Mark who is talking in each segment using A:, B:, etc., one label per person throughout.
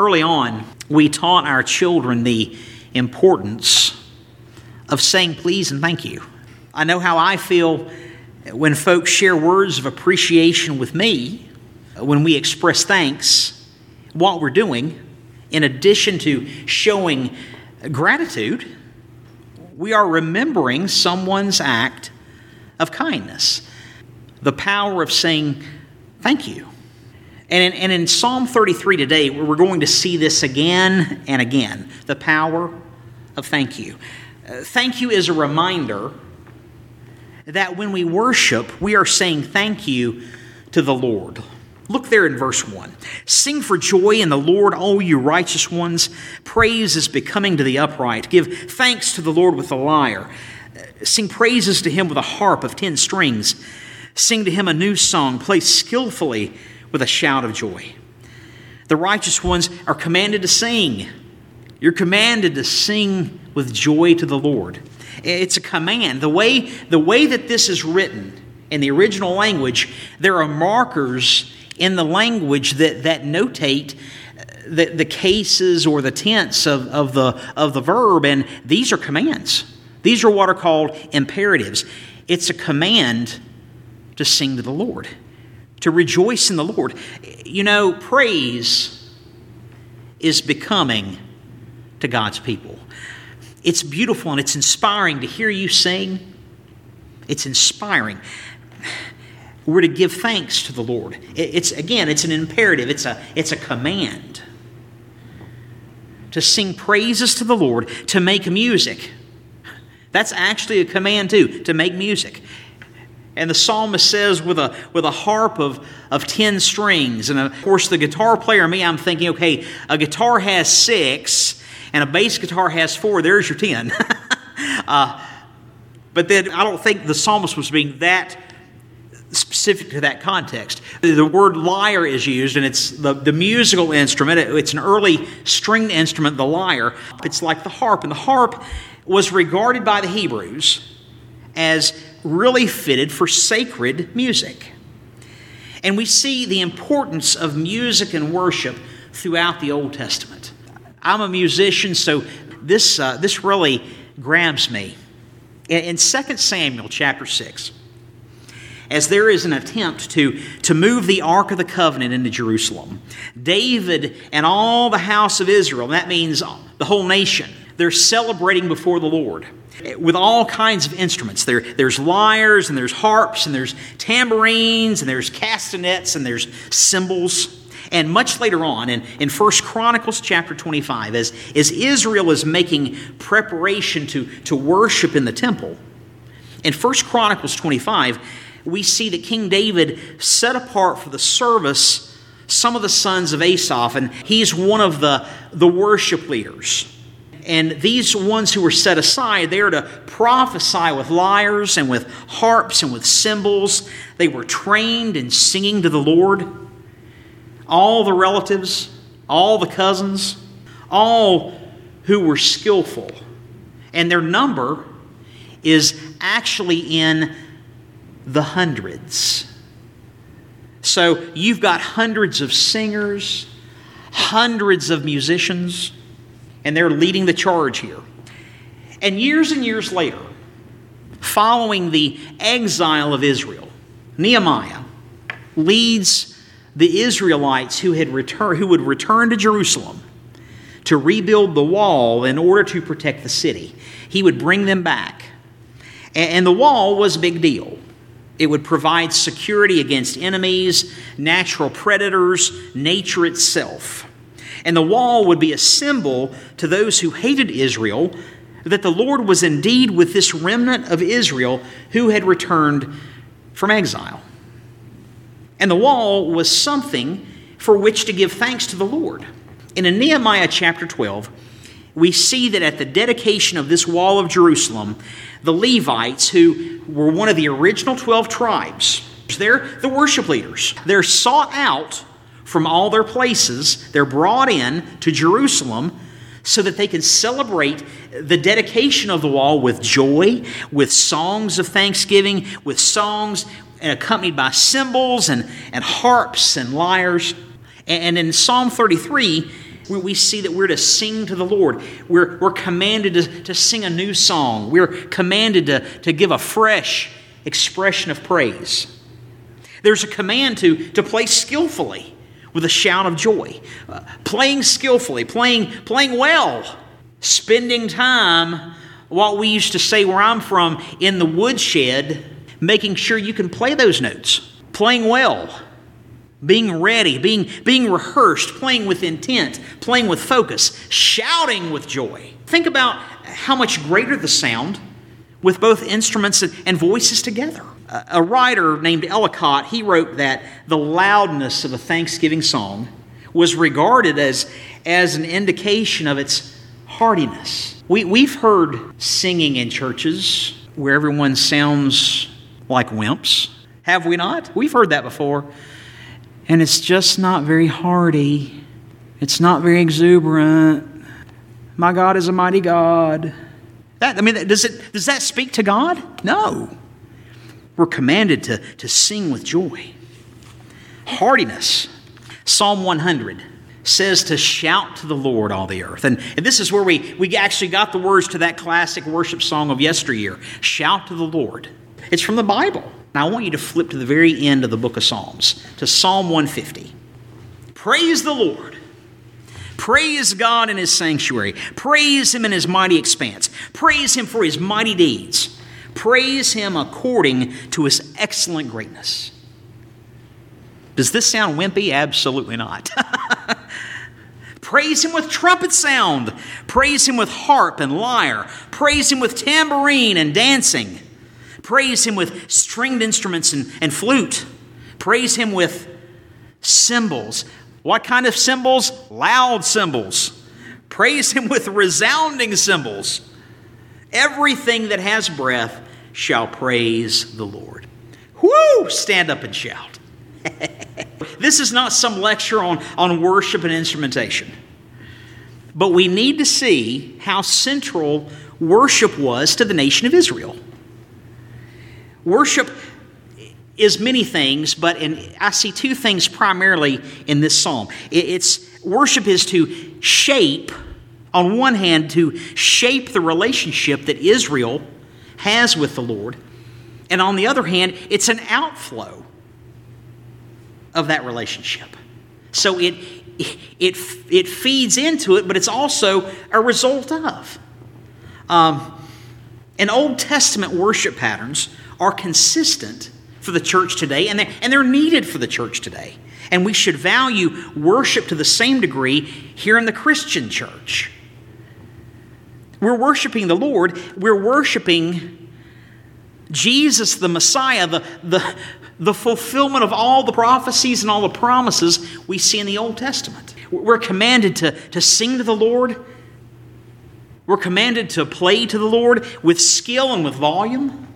A: Early on, we taught our children the importance of saying please and thank you. I know how I feel when folks share words of appreciation with me, uh, when we express thanks, what we're doing, in addition to showing gratitude, we are remembering someone's act of kindness. The power of saying thank you. And in, and in Psalm 33 today, we're going to see this again and again the power of thank you. Uh, thank you is a reminder that when we worship, we are saying thank you to the Lord. Look there in verse 1. Sing for joy in the Lord, all you righteous ones. Praise is becoming to the upright. Give thanks to the Lord with a lyre. Sing praises to him with a harp of ten strings. Sing to him a new song. Play skillfully with a shout of joy. The righteous ones are commanded to sing. You're commanded to sing with joy to the Lord. It's a command. The way, the way that this is written in the original language, there are markers in the language that, that notate uh, the, the cases or the tense of, of, the, of the verb, and these are commands. These are what are called imperatives. It's a command to sing to the Lord, to rejoice in the Lord. You know, praise is becoming to God's people. It's beautiful and it's inspiring to hear you sing. It's inspiring we're to give thanks to the Lord. It's again, it's an imperative, it's a, it's a command. To sing praises to the Lord, to make music. That's actually a command too, to make music. And the psalmist says with a with a harp of, of ten strings. And of course the guitar player, me, I'm thinking, okay, a guitar has six, and a bass guitar has four, there's your ten. uh, but then I don't think the psalmist was being that specific to that context. The word lyre is used, and it's the, the musical instrument. It's an early stringed instrument, the lyre. It's like the harp, and the harp was regarded by the Hebrews as really fitted for sacred music. And we see the importance of music and worship throughout the Old Testament. I'm a musician, so this, uh, this really grabs me. In, in 2 Samuel chapter 6, as there is an attempt to, to move the Ark of the Covenant into Jerusalem. David and all the house of Israel, that means the whole nation, they're celebrating before the Lord with all kinds of instruments. There, there's lyres and there's harps and there's tambourines and there's castanets and there's cymbals. And much later on, in, in 1 Chronicles chapter 25, as, as Israel is making preparation to, to worship in the temple, in 1 Chronicles 25, we see that King David set apart for the service some of the sons of Asaph, and he's one of the, the worship leaders. And these ones who were set aside, they are to prophesy with lyres and with harps and with cymbals. They were trained in singing to the Lord. All the relatives, all the cousins, all who were skillful. And their number is actually in the hundreds. So you've got hundreds of singers, hundreds of musicians, and they're leading the charge here. And years and years later, following the exile of Israel, Nehemiah leads the Israelites who, had return, who would return to Jerusalem to rebuild the wall in order to protect the city. He would bring them back. And the wall was a big deal. It would provide security against enemies, natural predators, nature itself. And the wall would be a symbol to those who hated Israel that the Lord was indeed with this remnant of Israel who had returned from exile. And the wall was something for which to give thanks to the Lord. And in Nehemiah chapter 12, we see that at the dedication of this wall of Jerusalem, the Levites, who were one of the original 12 tribes, they're the worship leaders. They're sought out from all their places, they're brought in to Jerusalem so that they can celebrate the dedication of the wall with joy, with songs of thanksgiving, with songs accompanied by cymbals and, and harps and lyres. And in Psalm 33, we, see that we're to sing to the Lord. We're, we're commanded to, to sing a new song. We're commanded to, to give a fresh expression of praise. There's a command to, to play skillfully with a shout of joy. Uh, playing skillfully, playing, playing well, spending time, what we used to say where I'm from, in the woodshed, making sure you can play those notes. Playing well, being ready, being, being rehearsed, playing with intent, playing with focus, shouting with joy. Think about how much greater the sound with both instruments and voices together. A writer named Ellicott, he wrote that the loudness of a Thanksgiving song was regarded as, as an indication of its heartiness. We, we've heard singing in churches where everyone sounds like wimps, have we not? We've heard that before. And it's just not very hearty, it's not very exuberant. My God is a mighty God. That, I mean, does, it, does that speak to God? No. We're commanded to, to sing with joy. Hardiness. Psalm 100 says to shout to the Lord, all the earth. And, and this is where we, we actually got the words to that classic worship song of yesteryear shout to the Lord. It's from the Bible. Now, I want you to flip to the very end of the book of Psalms, to Psalm 150. Praise the Lord. Praise God in his sanctuary. Praise him in his mighty expanse. Praise him for his mighty deeds. Praise him according to his excellent greatness. Does this sound wimpy? Absolutely not. Praise him with trumpet sound. Praise him with harp and lyre. Praise him with tambourine and dancing. Praise him with stringed instruments and, and flute. Praise him with cymbals. What kind of cymbals? Loud cymbals. Praise him with resounding cymbals. Everything that has breath shall praise the Lord. Whoo! Stand up and shout. this is not some lecture on, on worship and instrumentation. But we need to see how central worship was to the nation of Israel. Worship is many things, but in, I see two things primarily in this psalm. It's worship is to shape, on one hand, to shape the relationship that Israel has with the Lord, and on the other hand, it's an outflow of that relationship. So it it it feeds into it, but it's also a result of. Um, and Old Testament worship patterns are consistent for the church today, and they're, and they're needed for the church today. And we should value worship to the same degree here in the Christian church. We're worshiping the Lord, we're worshiping Jesus, the Messiah, the, the, the fulfillment of all the prophecies and all the promises we see in the Old Testament. We're commanded to, to sing to the Lord. We're commanded to play to the Lord with skill and with volume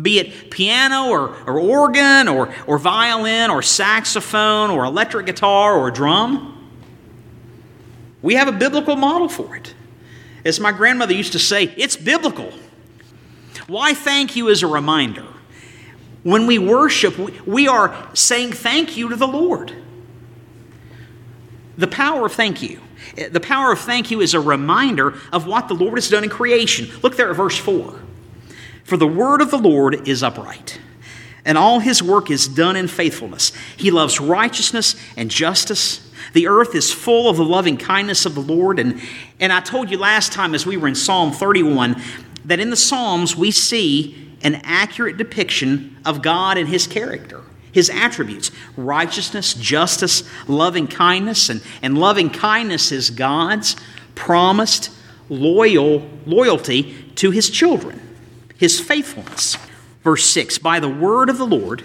A: be it piano or, or organ or, or violin or saxophone or electric guitar or drum. We have a biblical model for it. As my grandmother used to say, it's biblical. Why thank you is a reminder. When we worship, we are saying thank you to the Lord. The power of thank you. The power of thank you is a reminder of what the Lord has done in creation. Look there at verse 4. For the word of the Lord is upright, and all his work is done in faithfulness. He loves righteousness and justice. The earth is full of the loving kindness of the Lord. And, and I told you last time as we were in Psalm 31 that in the Psalms we see an accurate depiction of God and his character his attributes righteousness, justice, loving kindness. And, and loving kindness is God's promised loyal loyalty to his children his faithfulness. Verse 6 By the word of the Lord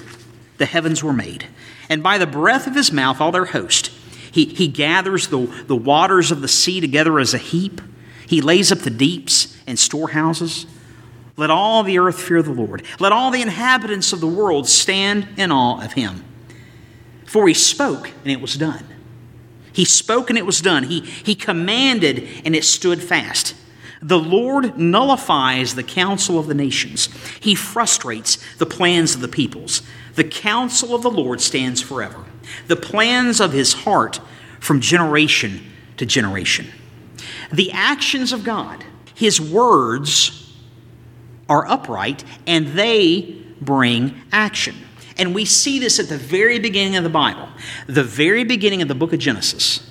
A: the heavens were made, and by the breath of his mouth all their host. He, he gathers the, the waters of the sea together as a heap. He lays up the deeps and storehouses. Let all the earth fear the Lord. Let all the inhabitants of the world stand in awe of him. For he spoke, and it was done. He spoke, and it was done. He, he commanded, and it stood fast. The Lord nullifies the counsel of the nations, He frustrates the plans of the peoples. The counsel of the Lord stands forever, the plans of His heart from generation to generation. The actions of God, His words, are upright and they bring action. And we see this at the very beginning of the Bible, the very beginning of the book of Genesis.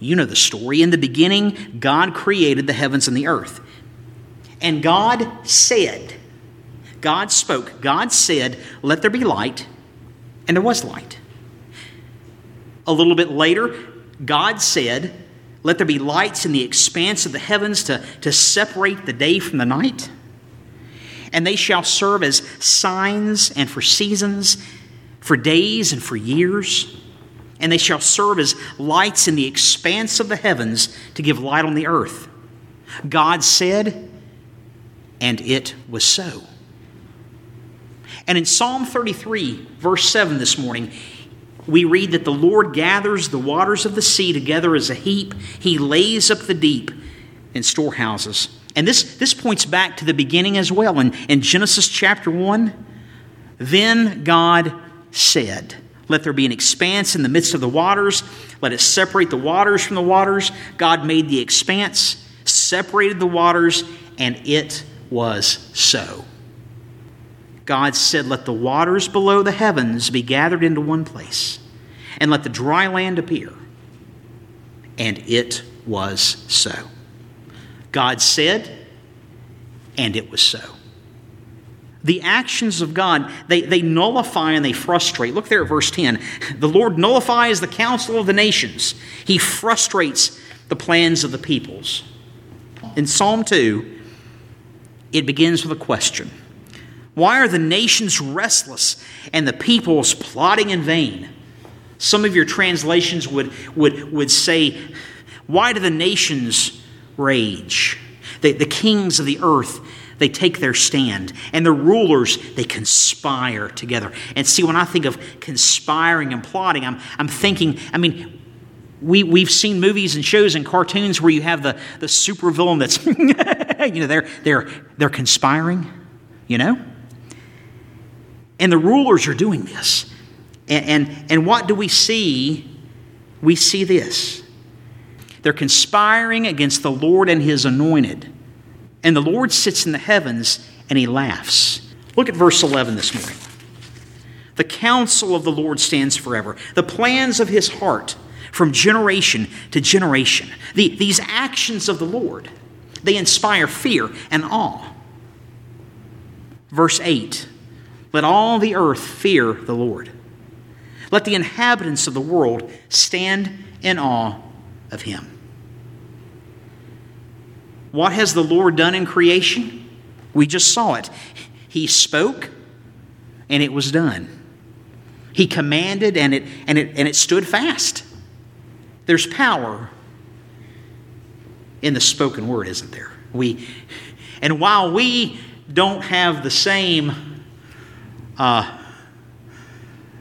A: You know the story. In the beginning, God created the heavens and the earth. And God said, God spoke, God said, Let there be light, and there was light. A little bit later, God said, Let there be lights in the expanse of the heavens to, to separate the day from the night and they shall serve as signs and for seasons, for days and for years. And they shall serve as lights in the expanse of the heavens to give light on the earth. God said, and it was so. And in Psalm 33, verse 7 this morning, we read that the Lord gathers the waters of the sea together as a heap, He lays up the deep in storehouses. And this, this points back to the beginning as well. In, in Genesis chapter 1, then God said, Let there be an expanse in the midst of the waters. Let it separate the waters from the waters. God made the expanse, separated the waters, and it was so. God said, Let the waters below the heavens be gathered into one place, and let the dry land appear. And it was so. God said, and it was so. The actions of God, they, they nullify and they frustrate. Look there at verse 10. The Lord nullifies the counsel of the nations, He frustrates the plans of the peoples. In Psalm 2, it begins with a question Why are the nations restless and the peoples plotting in vain? Some of your translations would, would, would say, Why do the nations rage. The, the kings of the earth, they take their stand. And the rulers, they conspire together. And see, when I think of conspiring and plotting, I'm, I'm thinking, I mean, we, we've seen movies and shows and cartoons where you have the, the supervillain that's, you know, they're, they're, they're conspiring, you know? And the rulers are doing this. And, and, and what do we see? We see this they're conspiring against the Lord and his anointed. And the Lord sits in the heavens and he laughs. Look at verse 11 this morning. The counsel of the Lord stands forever, the plans of his heart from generation to generation. The, these actions of the Lord, they inspire fear and awe. Verse 8 Let all the earth fear the Lord. Let the inhabitants of the world stand in awe of him. What has the Lord done in creation? We just saw it. He spoke, and it was done. He commanded, and it, and it, and it stood fast. There's power in the spoken word, isn't there? We, and while we don't have the same, uh,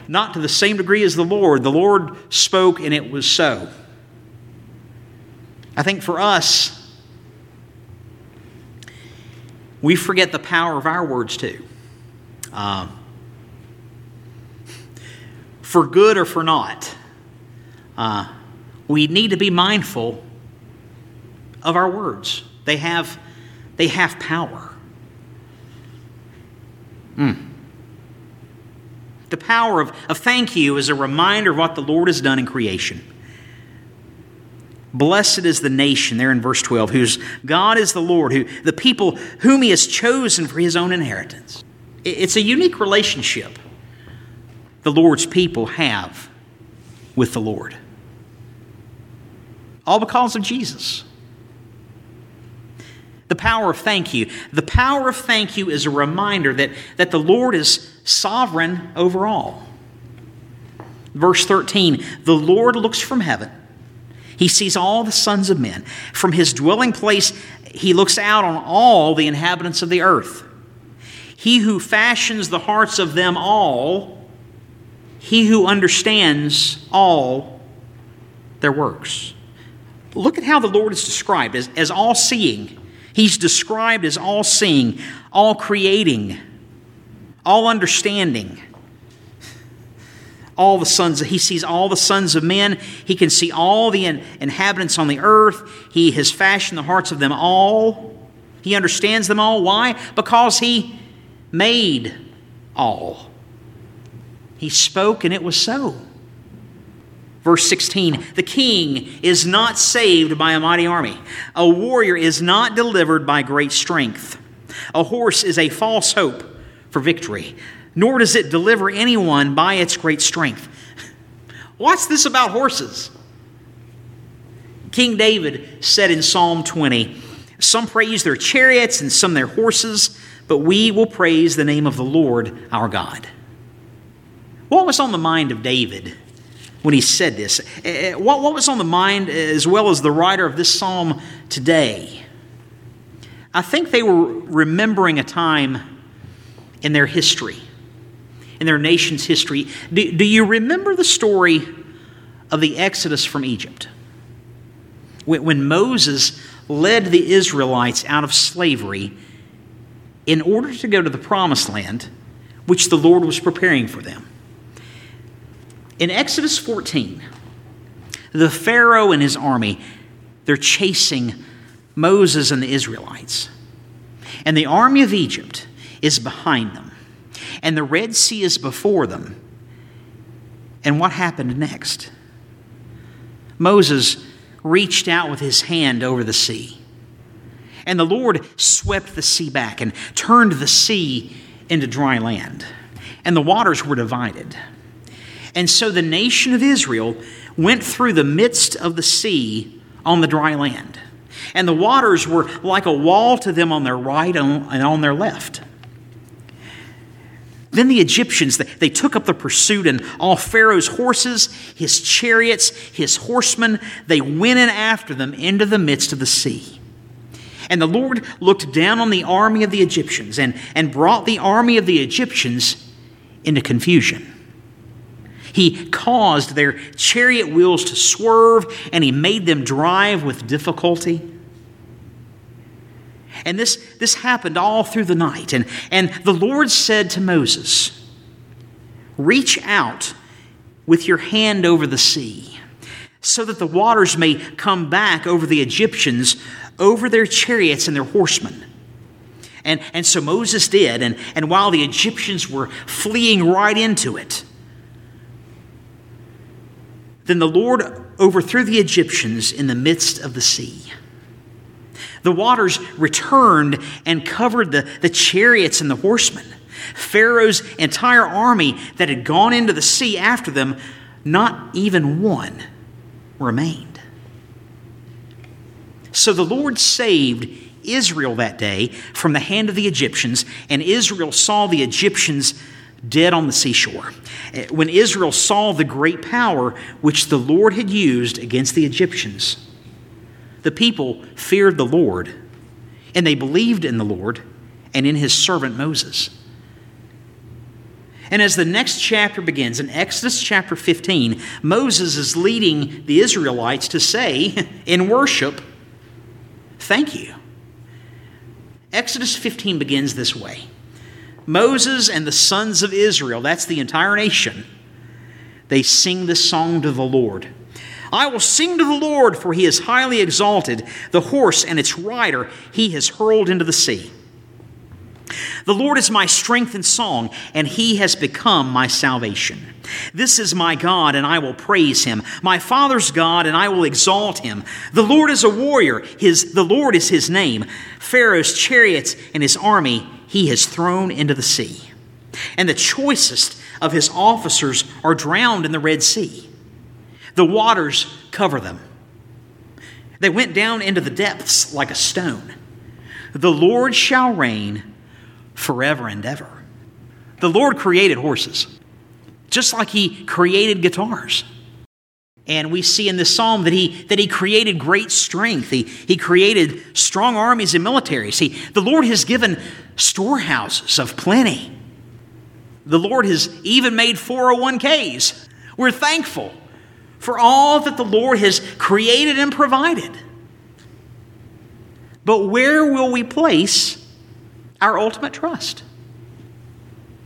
A: not to the same degree as the Lord, the Lord spoke and it was so. I think for us, we forget the power of our words too. Uh, for good or for not, uh, we need to be mindful of our words. They have, they have power. Mm. The power of, of thank you is a reminder of what the Lord has done in creation. Blessed is the nation, there in verse 12, whose God is the Lord, who, the people whom he has chosen for his own inheritance. It's a unique relationship the Lord's people have with the Lord. All because of Jesus. The power of thank you. The power of thank you is a reminder that, that the Lord is sovereign over all. Verse 13 The Lord looks from heaven he sees all the sons of men. From his dwelling place, he looks out on all the inhabitants of the earth. He who fashions the hearts of them all, he who understands all their works. Look at how the Lord is described as, as all seeing. He's described as all seeing, all creating, all understanding, all the sons he sees all the sons of men. He can see all the inhabitants on the earth. He has fashioned the hearts of them all. He understands them all. Why? Because he made all. He spoke and it was so verse 16 the king is not saved by a mighty army a warrior is not delivered by great strength a horse is a false hope for victory nor does it deliver anyone by its great strength. What's this about horses? King David said in Psalm 20 Some praise their chariots and some their horses, but we will praise the name of the Lord our God. What was on the mind of David when he said this? Eh, eh, what was on the mind, as well as the writer of this psalm today? I think they were remembering a time in their history in their nation's history. Do, do you remember the story of the Exodus from Egypt? When, when Moses led the Israelites out of slavery in order to go to the promised land, which the Lord was preparing for them. In Exodus 14, the Pharaoh and his army, they're chasing Moses and the Israelites. And the army of Egypt is behind them and the Red Sea is before them. And what happened next? Moses reached out with his hand over the sea. And the Lord swept the sea back and turned the sea into dry land. And the waters were divided. And so the nation of Israel went through the midst of the sea on the dry land. And the waters were like a wall to them on their right and on their left. Then the Egyptians, they took up the pursuit, and all Pharaoh's horses, his chariots, his horsemen, they went in after them into the midst of the sea. And the Lord looked down on the army of the Egyptians and, and brought the army of the Egyptians into confusion. He caused their chariot wheels to swerve, and he made them drive with difficulty. And this, this happened all through the night. And, and the Lord said to Moses, Reach out with your hand over the sea, so that the waters may come back over the Egyptians, over their chariots and their horsemen. And, and so Moses did, and, and while the Egyptians were fleeing right into it, then the Lord overthrew the Egyptians in the midst of the sea. The waters returned and covered the, the chariots and the horsemen. Pharaoh's entire army that had gone into the sea after them, not even one remained. So the Lord saved Israel that day from the hand of the Egyptians, and Israel saw the Egyptians dead on the seashore. When Israel saw the great power which the Lord had used against the Egyptians, the people feared the Lord, and they believed in the Lord and in his servant Moses. And as the next chapter begins, in Exodus chapter 15, Moses is leading the Israelites to say in worship, Thank you. Exodus 15 begins this way Moses and the sons of Israel, that's the entire nation, they sing this song to the Lord. I will sing to the Lord, for he is highly exalted. The horse and its rider he has hurled into the sea. The Lord is my strength and song, and he has become my salvation. This is my God, and I will praise him. My father's God, and I will exalt him. The Lord is a warrior, his, the Lord is his name. Pharaoh's chariots and his army he has thrown into the sea. And the choicest of his officers are drowned in the Red Sea. The waters cover them. They went down into the depths like a stone. The Lord shall reign forever and ever. The Lord created horses, just like He created guitars. And we see in this psalm that he, that he created great strength. He, he created strong armies and militaries. He, the Lord has given storehouses of plenty. The Lord has even made 401ks. We're thankful for all that the Lord has created and provided. But where will we place our ultimate trust?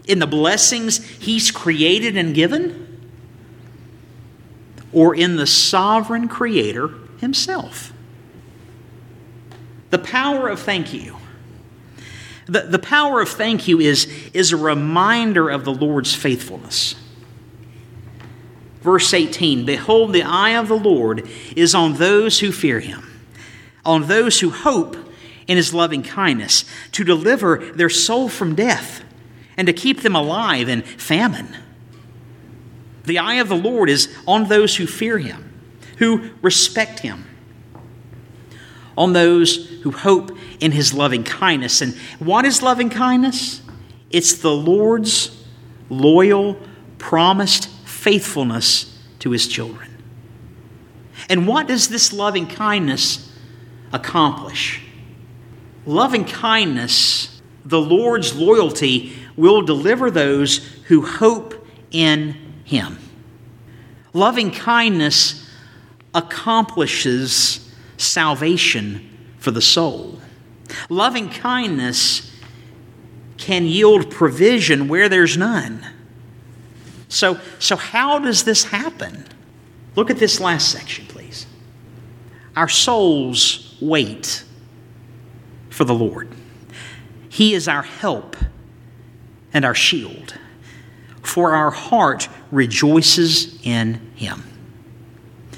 A: In the blessings He's created and given? Or in the sovereign Creator Himself. The power of thank you. The, the power of thank you is, is a reminder of the Lord's faithfulness. Verse 18 Behold, the eye of the Lord is on those who fear him, on those who hope in his loving kindness, to deliver their soul from death and to keep them alive in famine. The eye of the Lord is on those who fear him, who respect him, on those who hope in his loving kindness. And what is loving kindness? It's the Lord's loyal, promised faithfulness to his children. And what does this loving kindness accomplish? Loving kindness, the Lord's loyalty, will deliver those who hope in him. Loving kindness accomplishes salvation for the soul. Loving kindness can yield provision where there's none. So, so how does this happen? Look at this last section, please. Our souls wait for the Lord. He is our help and our shield, for our heart rejoices in Him,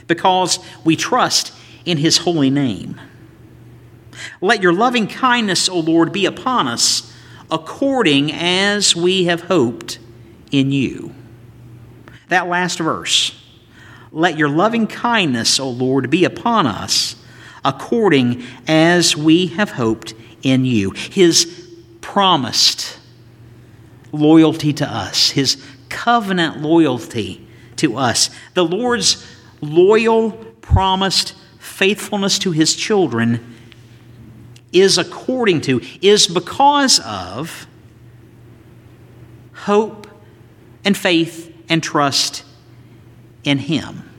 A: because we trust in His holy name. Let your loving kindness, O Lord, be upon us, according as we have hoped in you. That last verse. Let your loving kindness, O Lord, be upon us, according as we have hoped in you. His promised loyalty to us, His covenant loyalty to us. The Lord's loyal, promised faithfulness to His children is according to, is because of hope and faith and trust in Him.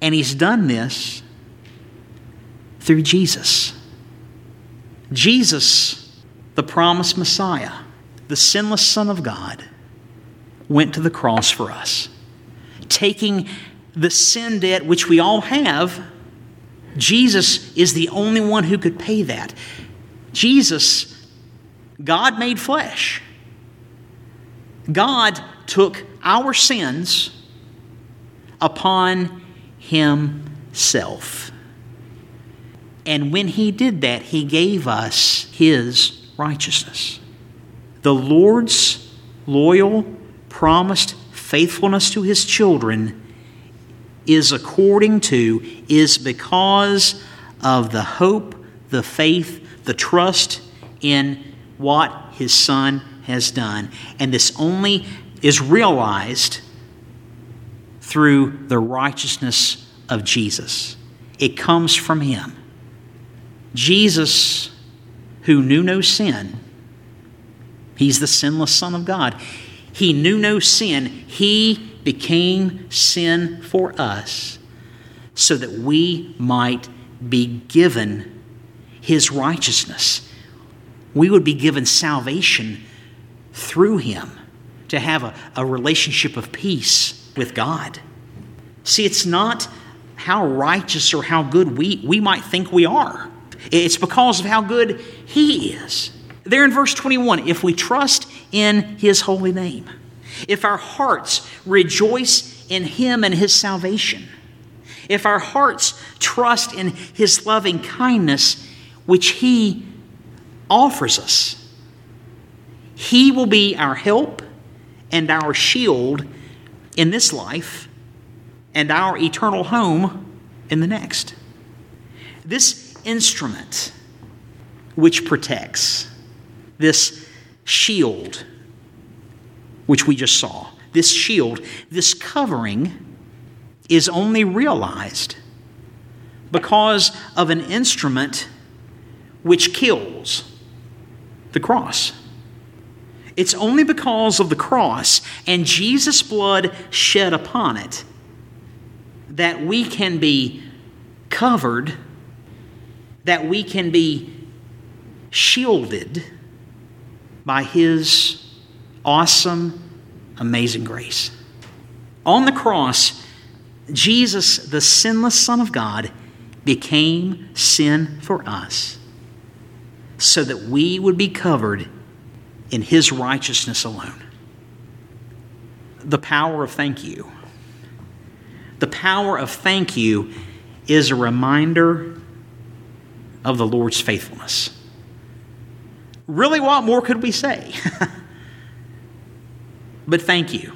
A: And He's done this through Jesus. Jesus, the promised Messiah, the sinless Son of God, went to the cross for us, taking the sin debt which we all have Jesus is the only one who could pay that. Jesus, God made flesh. God took our sins upon himself. And when he did that, he gave us his righteousness. The Lord's loyal, promised faithfulness to his children is according to, is because of the hope, the faith, the trust in what his son has done. And this only is realized through the righteousness of Jesus. It comes from him. Jesus, who knew no sin, he's the sinless Son of God. He knew no sin. He became sin for us so that we might be given his righteousness. We would be given salvation through him to have a, a relationship of peace with God. See, it's not how righteous or how good we, we might think we are, it's because of how good he is. There in verse 21, if we trust in his holy name if our hearts rejoice in Him and His salvation, if our hearts trust in His loving kindness, which He offers us, He will be our help and our shield in this life and our eternal home in the next. This instrument which protects, this shield which we just saw. This shield, this covering, is only realized because of an instrument which kills the cross. It's only because of the cross and Jesus' blood shed upon it that we can be covered, that we can be shielded by His awesome, amazing grace. On the cross, Jesus, the sinless Son of God, became sin for us so that we would be covered in his righteousness alone. The power of thank you. The power of thank you is a reminder of the Lord's faithfulness. Really, what more could we say? but thank you.